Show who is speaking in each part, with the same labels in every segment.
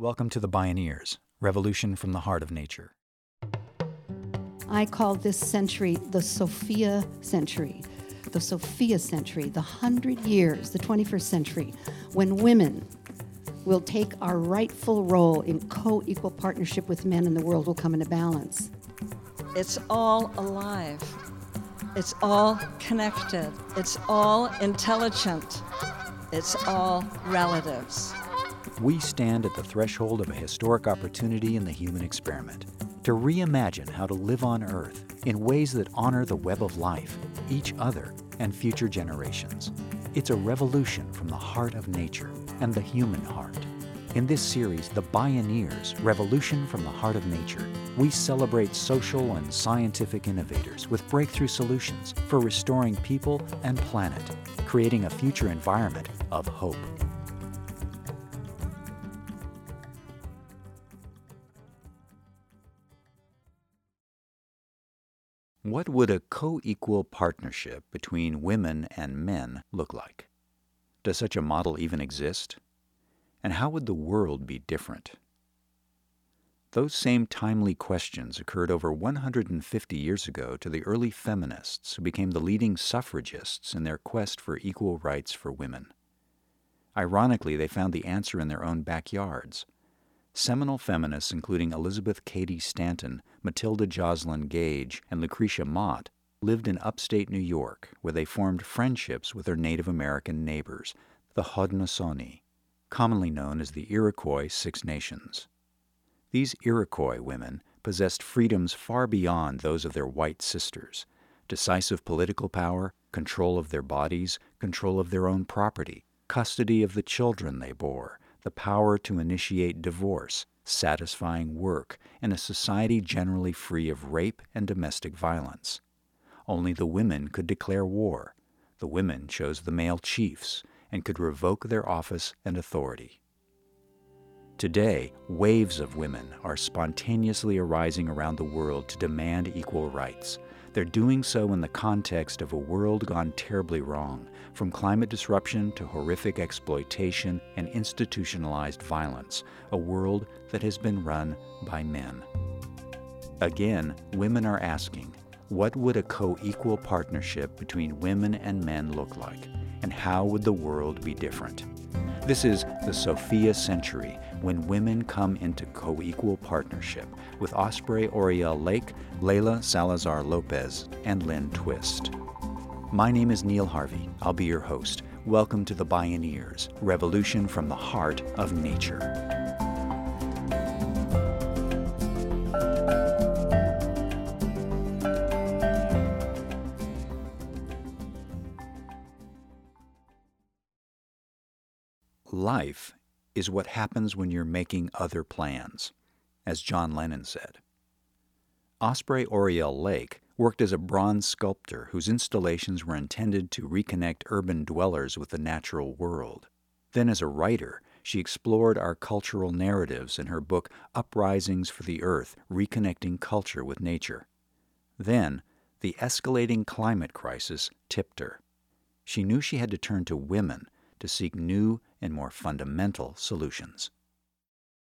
Speaker 1: Welcome to the Bioneers Revolution from the Heart of Nature.
Speaker 2: I call this century the Sophia century. The Sophia century, the hundred years, the 21st century, when women will take our rightful role in co equal partnership with men and the world will come into balance.
Speaker 3: It's all alive. It's all connected. It's all intelligent. It's all relatives.
Speaker 1: We stand at the threshold of a historic opportunity in the human experiment to reimagine how to live on Earth in ways that honor the web of life, each other, and future generations. It's a revolution from the heart of nature and the human heart. In this series, The Bioneers Revolution from the Heart of Nature, we celebrate social and scientific innovators with breakthrough solutions for restoring people and planet, creating a future environment of hope. What would a co equal partnership between women and men look like? Does such a model even exist? And how would the world be different? Those same timely questions occurred over 150 years ago to the early feminists who became the leading suffragists in their quest for equal rights for women. Ironically, they found the answer in their own backyards. Seminal feminists, including Elizabeth Cady Stanton, Matilda Joslyn Gage, and Lucretia Mott, lived in upstate New York, where they formed friendships with their Native American neighbors, the Haudenosaunee, commonly known as the Iroquois Six Nations. These Iroquois women possessed freedoms far beyond those of their white sisters decisive political power, control of their bodies, control of their own property, custody of the children they bore, the power to initiate divorce, satisfying work, and a society generally free of rape and domestic violence. Only the women could declare war. The women chose the male chiefs and could revoke their office and authority. Today, waves of women are spontaneously arising around the world to demand equal rights. They're doing so in the context of a world gone terribly wrong, from climate disruption to horrific exploitation and institutionalized violence, a world that has been run by men. Again, women are asking, what would a co equal partnership between women and men look like? And how would the world be different? This is the Sophia Century, when women come into co equal partnership with Osprey Oriel Lake, Leila Salazar Lopez, and Lynn Twist. My name is Neil Harvey. I'll be your host. Welcome to the Bioneers Revolution from the Heart of Nature. Life is what happens when you're making other plans, as John Lennon said. Osprey Oriel Lake worked as a bronze sculptor whose installations were intended to reconnect urban dwellers with the natural world. Then, as a writer, she explored our cultural narratives in her book Uprisings for the Earth Reconnecting Culture with Nature. Then, the escalating climate crisis tipped her. She knew she had to turn to women to seek new and more fundamental solutions.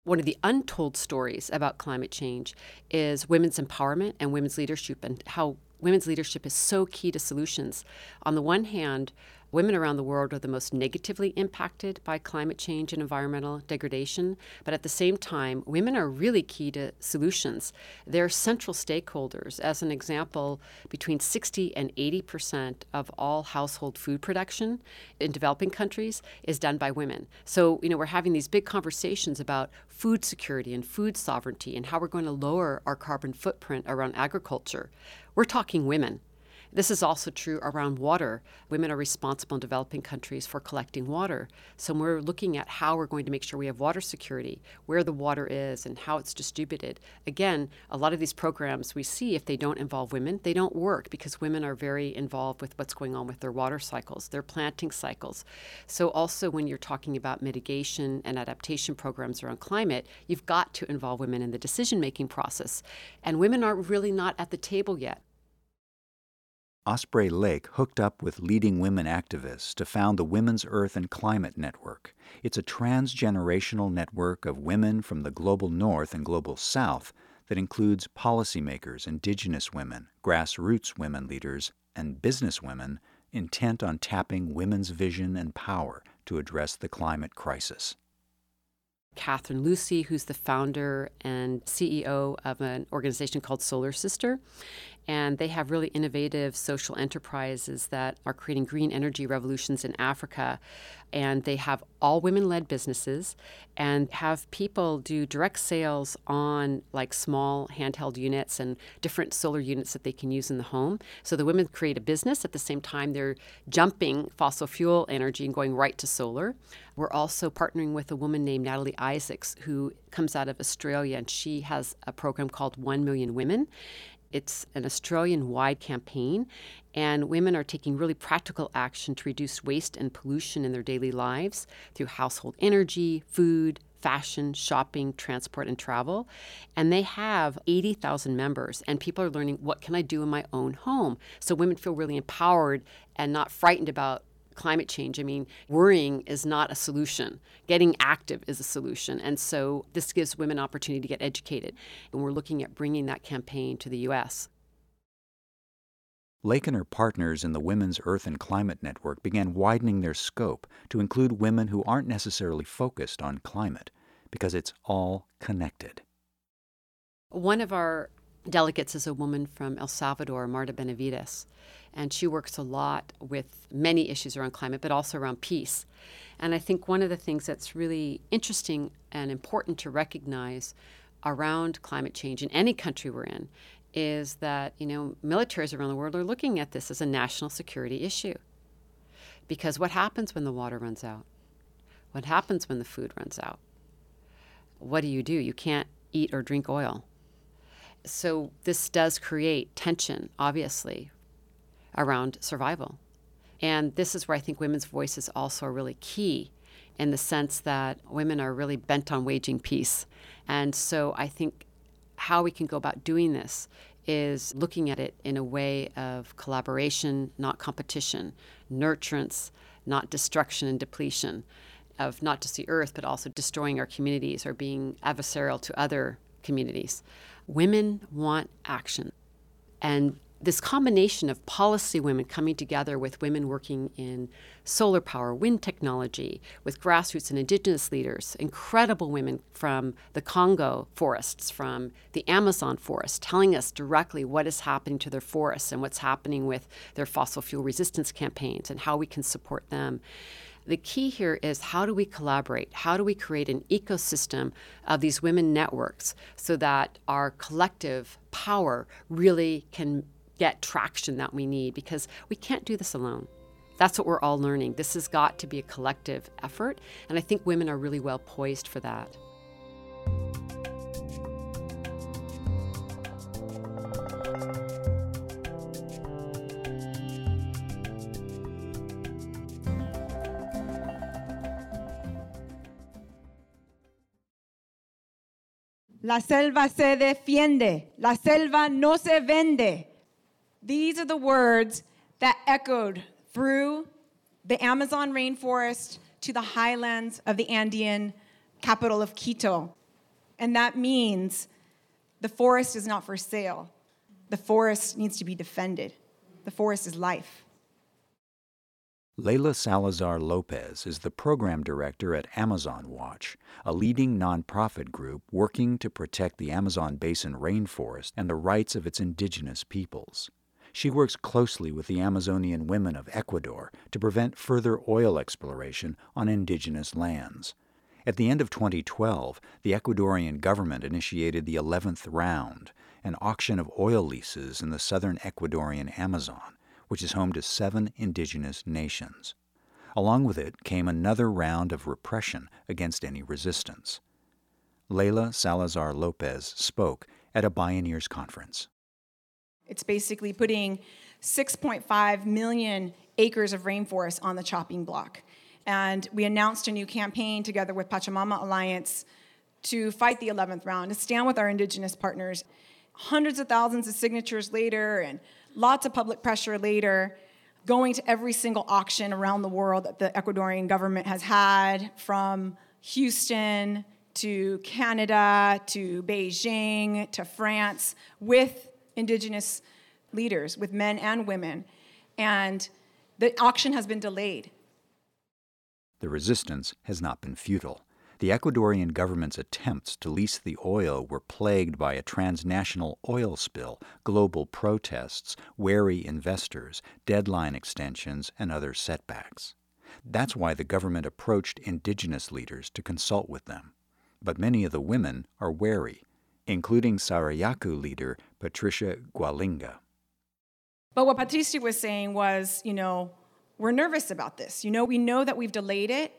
Speaker 4: One of the untold stories about climate change is women's empowerment and women's leadership and how women's leadership is so key to solutions. On the one hand, Women around the world are the most negatively impacted by climate change and environmental degradation, but at the same time, women are really key to solutions. They're central stakeholders. As an example, between 60 and 80 percent of all household food production in developing countries is done by women. So, you know, we're having these big conversations about food security and food sovereignty and how we're going to lower our carbon footprint around agriculture. We're talking women. This is also true around water. Women are responsible in developing countries for collecting water. So we're looking at how we're going to make sure we have water security, where the water is, and how it's distributed. Again, a lot of these programs we see, if they don't involve women, they don't work because women are very involved with what's going on with their water cycles, their planting cycles. So also when you're talking about mitigation and adaptation programs around climate, you've got to involve women in the decision making process. And women are really not at the table yet.
Speaker 1: Osprey Lake hooked up with leading women activists to found the Women's Earth and Climate Network. It's a transgenerational network of women from the global north and global south that includes policymakers, indigenous women, grassroots women leaders, and business women intent on tapping women's vision and power to address the climate crisis.
Speaker 4: Katherine Lucey, who's the founder and CEO of an organization called Solar Sister. And they have really innovative social enterprises that are creating green energy revolutions in Africa. And they have all women led businesses and have people do direct sales on like small handheld units and different solar units that they can use in the home. So the women create a business at the same time they're jumping fossil fuel energy and going right to solar. We're also partnering with a woman named Natalie Isaacs, who comes out of Australia, and she has a program called 1 Million Women. It's an Australian wide campaign, and women are taking really practical action to reduce waste and pollution in their daily lives through household energy, food, fashion, shopping, transport, and travel. And they have 80,000 members, and people are learning what can I do in my own home? So women feel really empowered and not frightened about climate change. I mean, worrying is not a solution. Getting active is a solution. And so this gives women opportunity to get educated. And we're looking at bringing that campaign to the U.S.
Speaker 1: Lake and her partners in the Women's Earth and Climate Network began widening their scope to include women who aren't necessarily focused on climate because it's all connected.
Speaker 4: One of our delegates is a woman from El Salvador, Marta Benavides and she works a lot with many issues around climate, but also around peace. And I think one of the things that's really interesting and important to recognize around climate change in any country we're in is that you know militaries around the world are looking at this as a national security issue. Because what happens when the water runs out? What happens when the food runs out? What do you do? You can't eat or drink oil. So this does create tension, obviously, around survival. And this is where I think women's voices also are really key in the sense that women are really bent on waging peace. And so I think how we can go about doing this is looking at it in a way of collaboration, not competition, nurturance, not destruction and depletion of not just the earth, but also destroying our communities or being adversarial to other communities. Women want action. And this combination of policy women coming together with women working in solar power, wind technology, with grassroots and indigenous leaders, incredible women from the Congo forests, from the Amazon forest, telling us directly what is happening to their forests and what's happening with their fossil fuel resistance campaigns and how we can support them. The key here is how do we collaborate? How do we create an ecosystem of these women networks so that our collective power really can get traction that we need because we can't do this alone. That's what we're all learning. This has got to be a collective effort, and I think women are really well poised for that.
Speaker 5: La selva se defiende, la selva no se vende. These are the words that echoed through the Amazon rainforest to the highlands of the Andean capital of Quito. And that means the forest is not for sale. The forest needs to be defended. The forest is life.
Speaker 1: Leila Salazar Lopez is the program director at Amazon Watch, a leading nonprofit group working to protect the Amazon basin rainforest and the rights of its indigenous peoples. She works closely with the Amazonian women of Ecuador to prevent further oil exploration on indigenous lands. At the end of 2012, the Ecuadorian government initiated the 11th round, an auction of oil leases in the southern Ecuadorian Amazon, which is home to seven indigenous nations. Along with it came another round of repression against any resistance. Leila Salazar Lopez spoke at a Bioneers conference.
Speaker 5: It's basically putting 6.5 million acres of rainforest on the chopping block. And we announced a new campaign together with Pachamama Alliance to fight the 11th round, to stand with our indigenous partners. Hundreds of thousands of signatures later, and lots of public pressure later, going to every single auction around the world that the Ecuadorian government has had, from Houston to Canada to Beijing to France, with indigenous leaders, with men and women. And the auction has been delayed.
Speaker 1: The resistance has not been futile. The Ecuadorian government's attempts to lease the oil were plagued by a transnational oil spill, global protests, wary investors, deadline extensions, and other setbacks. That's why the government approached indigenous leaders to consult with them. But many of the women are wary, including Sarayaku leader Patricia Gualinga.
Speaker 5: But what Patricia was saying was, you know, we're nervous about this. You know, we know that we've delayed it,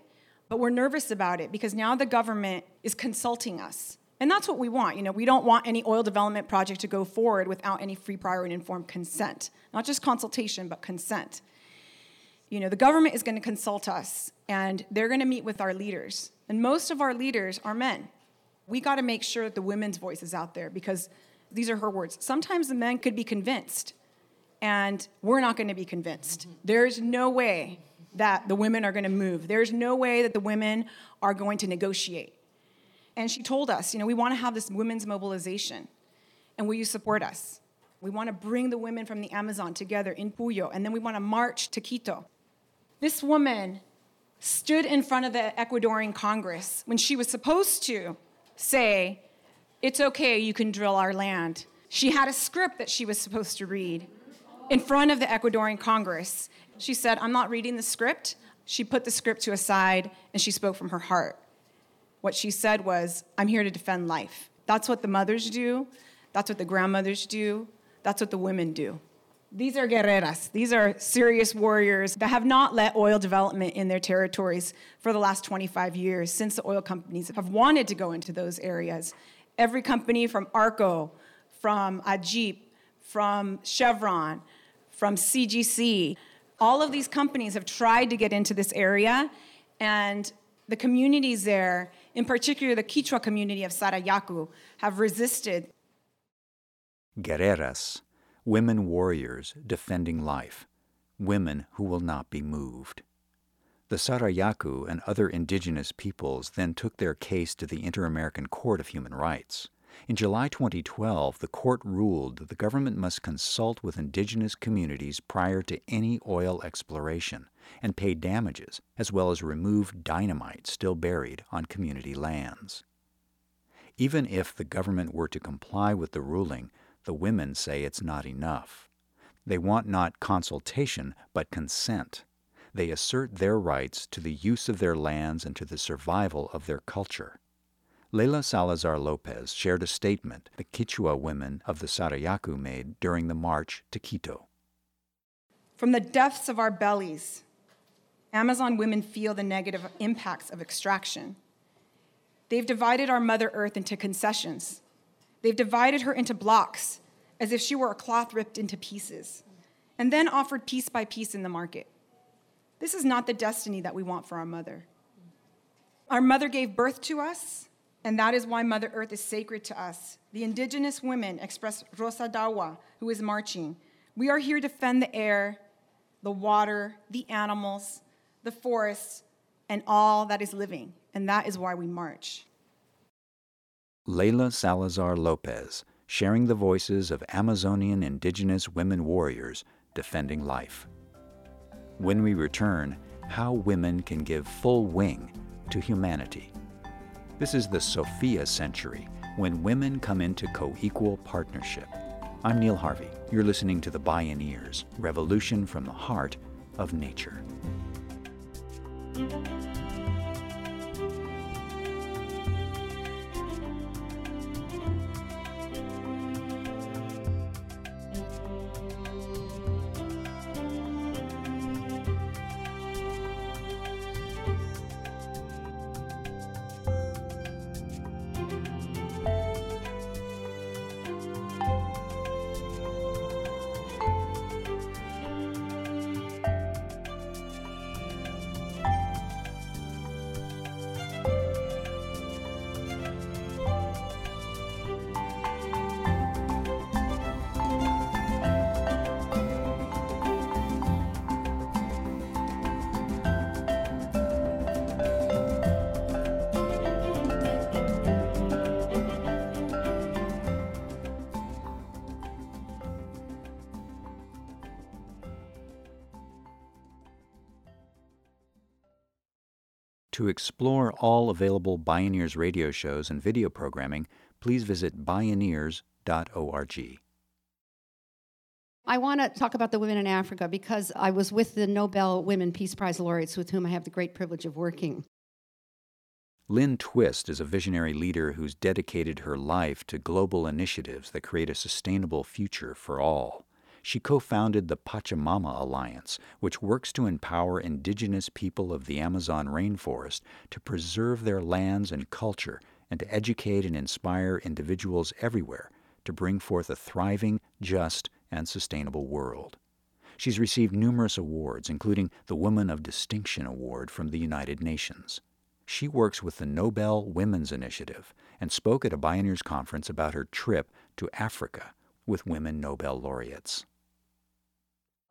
Speaker 5: but we're nervous about it because now the government is consulting us. And that's what we want. You know, we don't want any oil development project to go forward without any free, prior, and informed consent. Not just consultation, but consent. You know, the government is going to consult us and they're going to meet with our leaders. And most of our leaders are men. We got to make sure that the women's voice is out there because these are her words. Sometimes the men could be convinced, and we're not going to be convinced. There's no way that the women are going to move. There's no way that the women are going to negotiate. And she told us, you know, we want to have this women's mobilization. And will you support us? We want to bring the women from the Amazon together in Puyo, and then we want to march to Quito. This woman stood in front of the Ecuadorian Congress when she was supposed to say, It's okay, you can drill our land. She had a script that she was supposed to read in front of the Ecuadorian Congress. She said, I'm not reading the script. She put the script to a side and she spoke from her heart. What she said was, I'm here to defend life. That's what the mothers do, that's what the grandmothers do, that's what the women do. These are guerreras. These are serious warriors that have not let oil development in their territories for the last 25 years since the oil companies have wanted to go into those areas. Every company from ARCO, from Agip, from Chevron, from CGC, all of these companies have tried to get into this area, and the communities there, in particular the Quechua community of Sarayaku, have resisted.
Speaker 1: Guerreras, women warriors defending life, women who will not be moved. The Sarayaku and other indigenous peoples then took their case to the Inter American Court of Human Rights. In July 2012, the court ruled that the government must consult with indigenous communities prior to any oil exploration and pay damages, as well as remove dynamite still buried on community lands. Even if the government were to comply with the ruling, the women say it's not enough. They want not consultation, but consent. They assert their rights to the use of their lands and to the survival of their culture. Leila Salazar Lopez shared a statement the Quechua women of the Sarayaku made during the march to Quito.
Speaker 5: From the depths of our bellies, Amazon women feel the negative impacts of extraction. They've divided our Mother Earth into concessions. They've divided her into blocks as if she were a cloth ripped into pieces, and then offered piece by piece in the market. This is not the destiny that we want for our mother. Our mother gave birth to us, and that is why Mother Earth is sacred to us. The indigenous women express Rosa Dawa, who is marching. We are here to defend the air, the water, the animals, the forests, and all that is living. And that is why we march.
Speaker 1: Leila Salazar Lopez, sharing the voices of Amazonian indigenous women warriors defending life. When we return, how women can give full wing to humanity. This is the Sophia century, when women come into co equal partnership. I'm Neil Harvey. You're listening to The Bioneers Revolution from the Heart of Nature. To explore all available Bioneers radio shows and video programming, please visit bioneers.org.
Speaker 2: I want to talk about the women in Africa because I was with the Nobel Women Peace Prize laureates with whom I have the great privilege of working.
Speaker 1: Lynn Twist is a visionary leader who's dedicated her life to global initiatives that create a sustainable future for all. She co founded the Pachamama Alliance, which works to empower indigenous people of the Amazon rainforest to preserve their lands and culture and to educate and inspire individuals everywhere to bring forth a thriving, just, and sustainable world. She's received numerous awards, including the Woman of Distinction Award from the United Nations. She works with the Nobel Women's Initiative and spoke at a Bioneers conference about her trip to Africa with women Nobel laureates.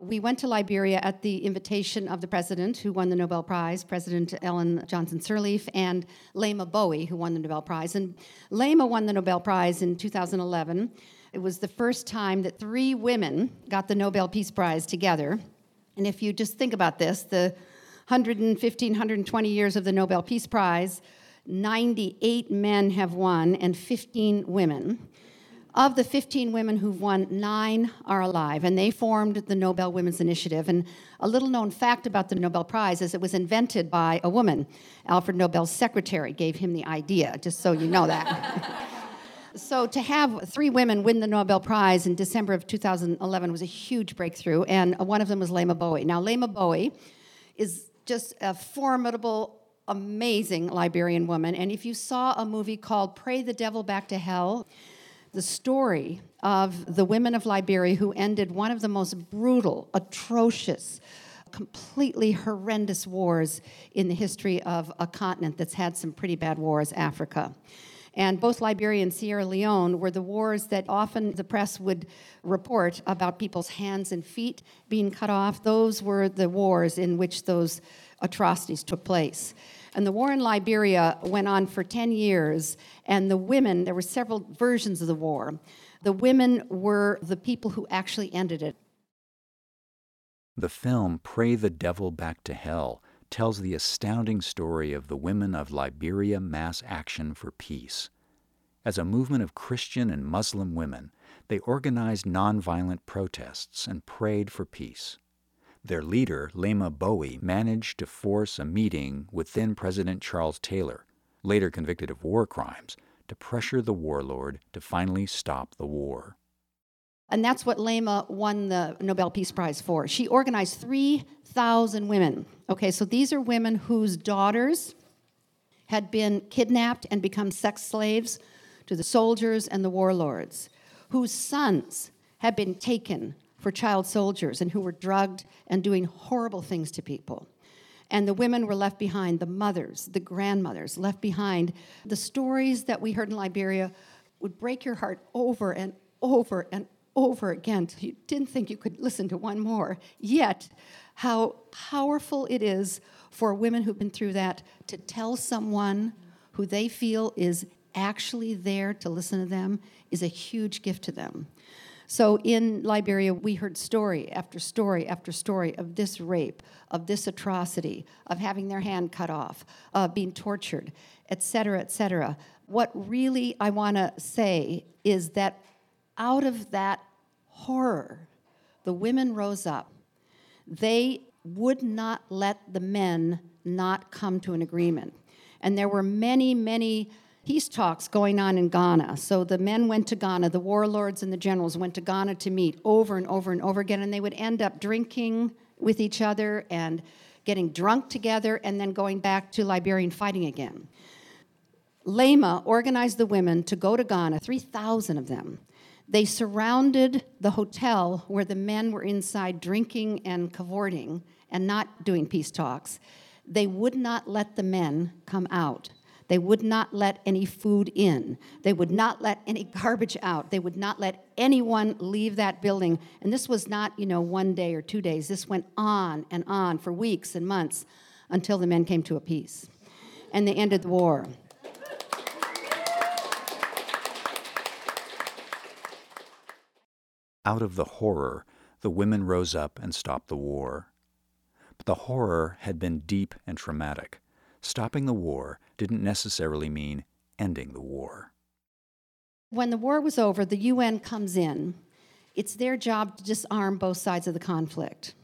Speaker 2: We went to Liberia at the invitation of the president who won the Nobel Prize, President Ellen Johnson Sirleaf, and Leymah Gbowee, who won the Nobel Prize. And Leymah won the Nobel Prize in 2011. It was the first time that three women got the Nobel Peace Prize together. And if you just think about this, the 115, 120 years of the Nobel Peace Prize, 98 men have won and 15 women. Of the 15 women who've won, nine are alive, and they formed the Nobel Women's Initiative. And a little known fact about the Nobel Prize is it was invented by a woman. Alfred Nobel's secretary gave him the idea, just so you know that. so to have three women win the Nobel Prize in December of 2011 was a huge breakthrough, and one of them was Leymah Gbowee. Now, Leymah Gbowee is just a formidable, amazing Liberian woman. And if you saw a movie called Pray the Devil Back to Hell, the story of the women of Liberia who ended one of the most brutal, atrocious, completely horrendous wars in the history of a continent that's had some pretty bad wars, Africa. And both Liberia and Sierra Leone were the wars that often the press would report about people's hands and feet being cut off. Those were the wars in which those atrocities took place. And the war in Liberia went on for 10 years, and the women, there were several versions of the war. The women were the people who actually ended it.
Speaker 1: The film Pray the Devil Back to Hell tells the astounding story of the women of Liberia Mass Action for Peace. As a movement of Christian and Muslim women, they organized nonviolent protests and prayed for peace. Their leader, Leymah Gbowee, managed to force a meeting with then President Charles Taylor, later convicted of war crimes, to pressure the warlord to finally stop the war.
Speaker 2: And that's what Leymah won the Nobel Peace Prize for. She organized 3,000 women. Okay, so these are women whose daughters had been kidnapped and become sex slaves to the soldiers and the warlords, whose sons had been taken for child soldiers and who were drugged and doing horrible things to people. And the women were left behind, the mothers, the grandmothers left behind. The stories that we heard in Liberia would break your heart over and over and over again you didn't think you could listen to one more. Yet, how powerful it is for women who've been through that to tell someone who they feel is actually there to listen to them is a huge gift to them. So in Liberia, we heard story after story after story of this rape, of this atrocity, of having their hand cut off, of being tortured, et cetera, et cetera. What really I want to say is that out of that horror, the women rose up. They would not let the men not come to an agreement. And there were many, many peace talks going on in Ghana. So the men went to Ghana, the warlords and the generals went to Ghana to meet over and over and over again, and they would end up drinking with each other and getting drunk together and then going back to Liberia and fighting again. Leymah organized the women to go to Ghana, 3,000 of them, they surrounded the hotel where the men were inside drinking and cavorting and not doing peace talks. They would not let the men come out. They would not let any food in. They would not let any garbage out. They would not let anyone leave that building. And this was not, you know, one day or two days. This went on and on for weeks and months until the men came to a peace. And they ended the war.
Speaker 1: Out of the horror, the women rose up and stopped the war. But the horror had been deep and traumatic. stopping the war didn't necessarily mean ending the war.
Speaker 2: When the war was over, the UN comes in. It's their job to disarm both sides of the conflict.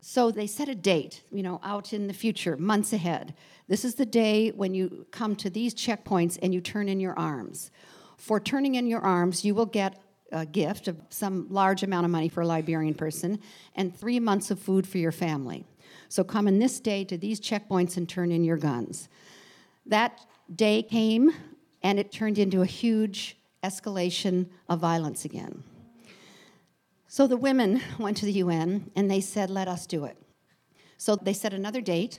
Speaker 2: So they set a date, you know, out in the future, months ahead. This is the day when you come to these checkpoints and you turn in your arms. For turning in your arms, you will get a gift of some large amount of money for a Liberian person and three months of food for your family. So come in this day to these checkpoints and turn in your guns. That day came and it turned into a huge escalation of violence again. So the women went to the UN and they said, let us do it. So they set another date.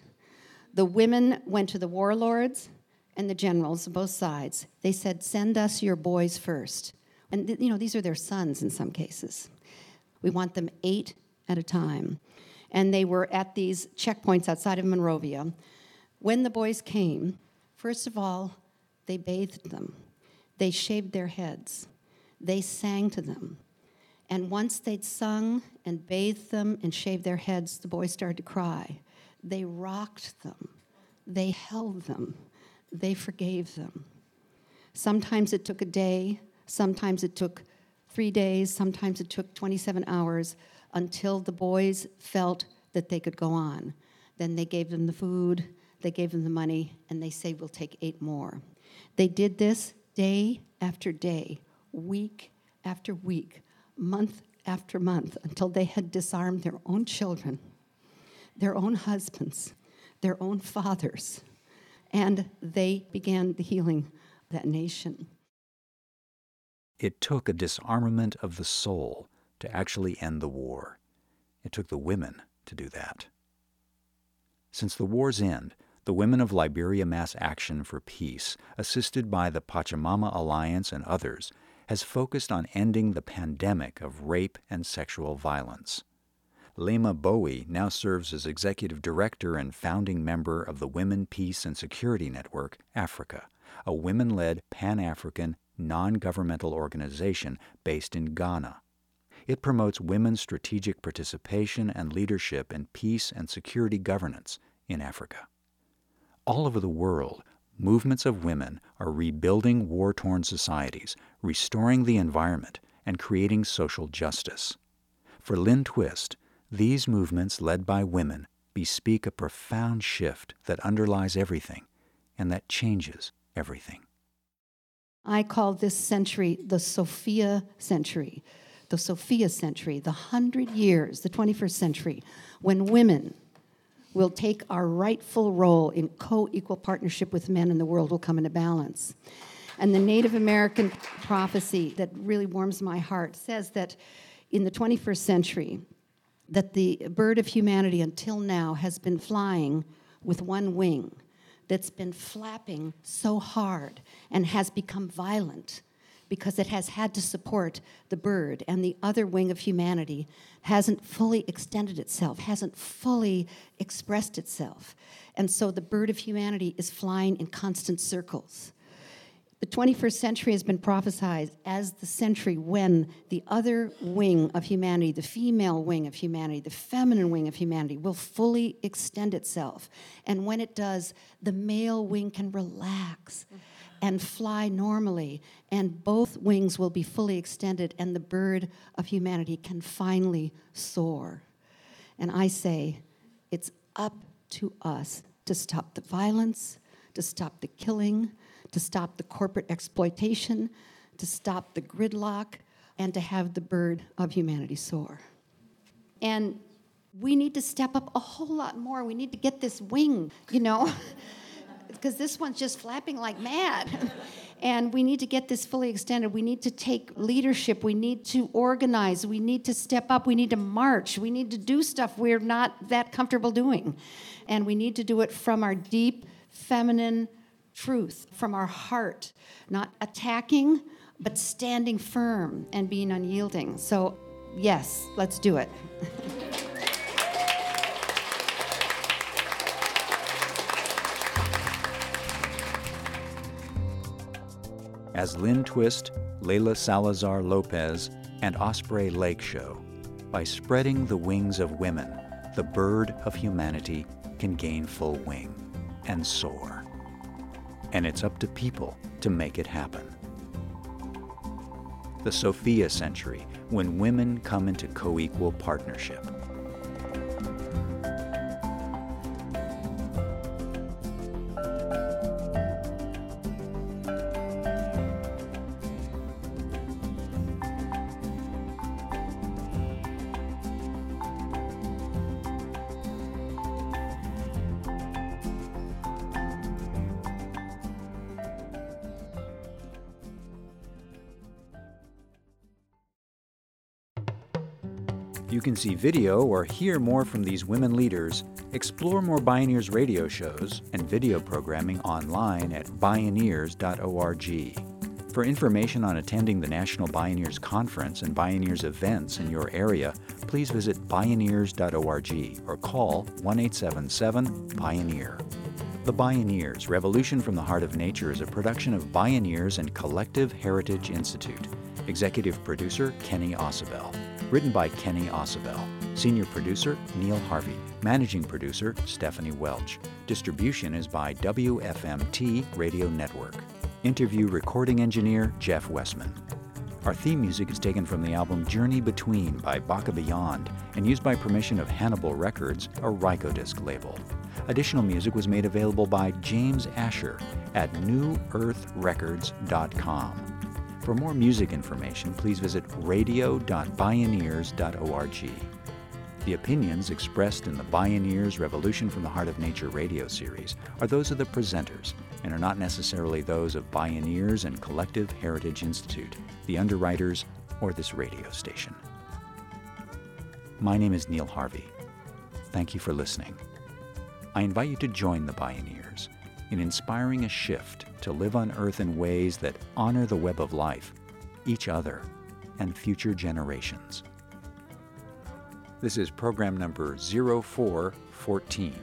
Speaker 2: The women went to the warlords and the generals both sides. They said, send us your boys first. And, you know, these are their sons in some cases. We want them eight at a time. And they were at these checkpoints outside of Monrovia. When the boys came, first of all, they bathed them, they shaved their heads, they sang to them. And once they'd sung and bathed them and shaved their heads, the boys started to cry. They rocked them, they held them, they forgave them. Sometimes it took a day, sometimes it took three days, sometimes it took 27 hours until the boys felt that they could go on. Then they gave them the food, they gave them the money, and they say, We'll take eight more. They did this day after day, week after week, month after month, until they had disarmed their own children, their own husbands, their own fathers, and they began the healing of that nation.
Speaker 1: It took a disarmament of the soul to actually end the war. It took the women to do that. Since the war's end, the women of Liberia Mass Action for Peace, assisted by the Pachamama Alliance and others, has focused on ending the pandemic of rape and sexual violence. Leymah Gbowee now serves as executive director and founding member of the Women, Peace, and Security Network, Africa, a women led Pan African non governmental organization based in Ghana. It promotes women's strategic participation and leadership in peace and security governance in Africa. All over the world, movements of women are rebuilding war torn societies, restoring the environment, and creating social justice. For Lynn Twist, these movements led by women bespeak a profound shift that underlies everything and that changes everything.
Speaker 2: I call this century the Sophia century, the Sophia century, the hundred years, the 21st century, when women will take our rightful role in co equal partnership with men and the world will come into balance. And the Native American prophecy that really warms my heart says that in the 21st century, that the bird of humanity until now has been flying with one wing that's been flapping so hard and has become violent because it has had to support the bird, and the other wing of humanity hasn't fully extended itself, hasn't fully expressed itself. And so the bird of humanity is flying in constant circles. The 21st century has been prophesied as the century when the other wing of humanity, the female wing of humanity, the feminine wing of humanity, will fully extend itself. And when it does, the male wing can relax mm-hmm. And fly normally, and both wings will be fully extended, and the bird of humanity can finally soar. And I say, it's up to us to stop the violence, to stop the killing to stop the corporate exploitation, to stop the gridlock, and to have the bird of humanity soar. And we need to step up a whole lot more. We need to get this wing, you know, because this one's just flapping like mad. and we need to get this fully extended. We need to take leadership. We need to organize. We need to step up. We need to march. We need to do stuff we're not that comfortable doing. And we need to do it from our deep, feminine, truth from our heart, not attacking, but standing firm and being unyielding. So, yes, let's do it.
Speaker 1: As Lynn Twist, Leila Salazar Lopez, and Osprey Lake show, by spreading the wings of women, the bird of humanity can gain full wing. and soar. And it's up to people to make it happen. The Sophia Century, when women come into co equal partnership. See video or hear more from these women leaders, explore more Bioneers radio shows and video programming online at bioneers.org. For information on attending the National Bioneers Conference and Bioneers events in your area, please visit bioneers.org or call 1 877 Bioneer. The Bioneers Revolution from the Heart of Nature is a production of Bioneers and Collective Heritage Institute. Executive producer Kenny Ausubel. Written by Kenny Ausubel. Senior producer Neil Harvey. Managing producer Stephanie Welch. Distribution is by WFMT Radio Network. Interview recording engineer Jeff Westman. Our theme music is taken from the album Journey Between by Baka Beyond and used by permission of Hannibal Records, a Rykodisc label. Additional music was made available by James Asher at newearthrecords.com. For more music information, please visit radio.bioneers.org. The opinions expressed in the Bioneers Revolution from the Heart of Nature radio series are those of the presenters and are not necessarily those of Bioneers and Collective Heritage Institute, the underwriters, or this radio station. My name is Neil Harvey. Thank you for listening. I invite you to join the Bioneers in inspiring a shift to live on Earth in ways that honor the web of life, each other, and future generations. This is program number 0414.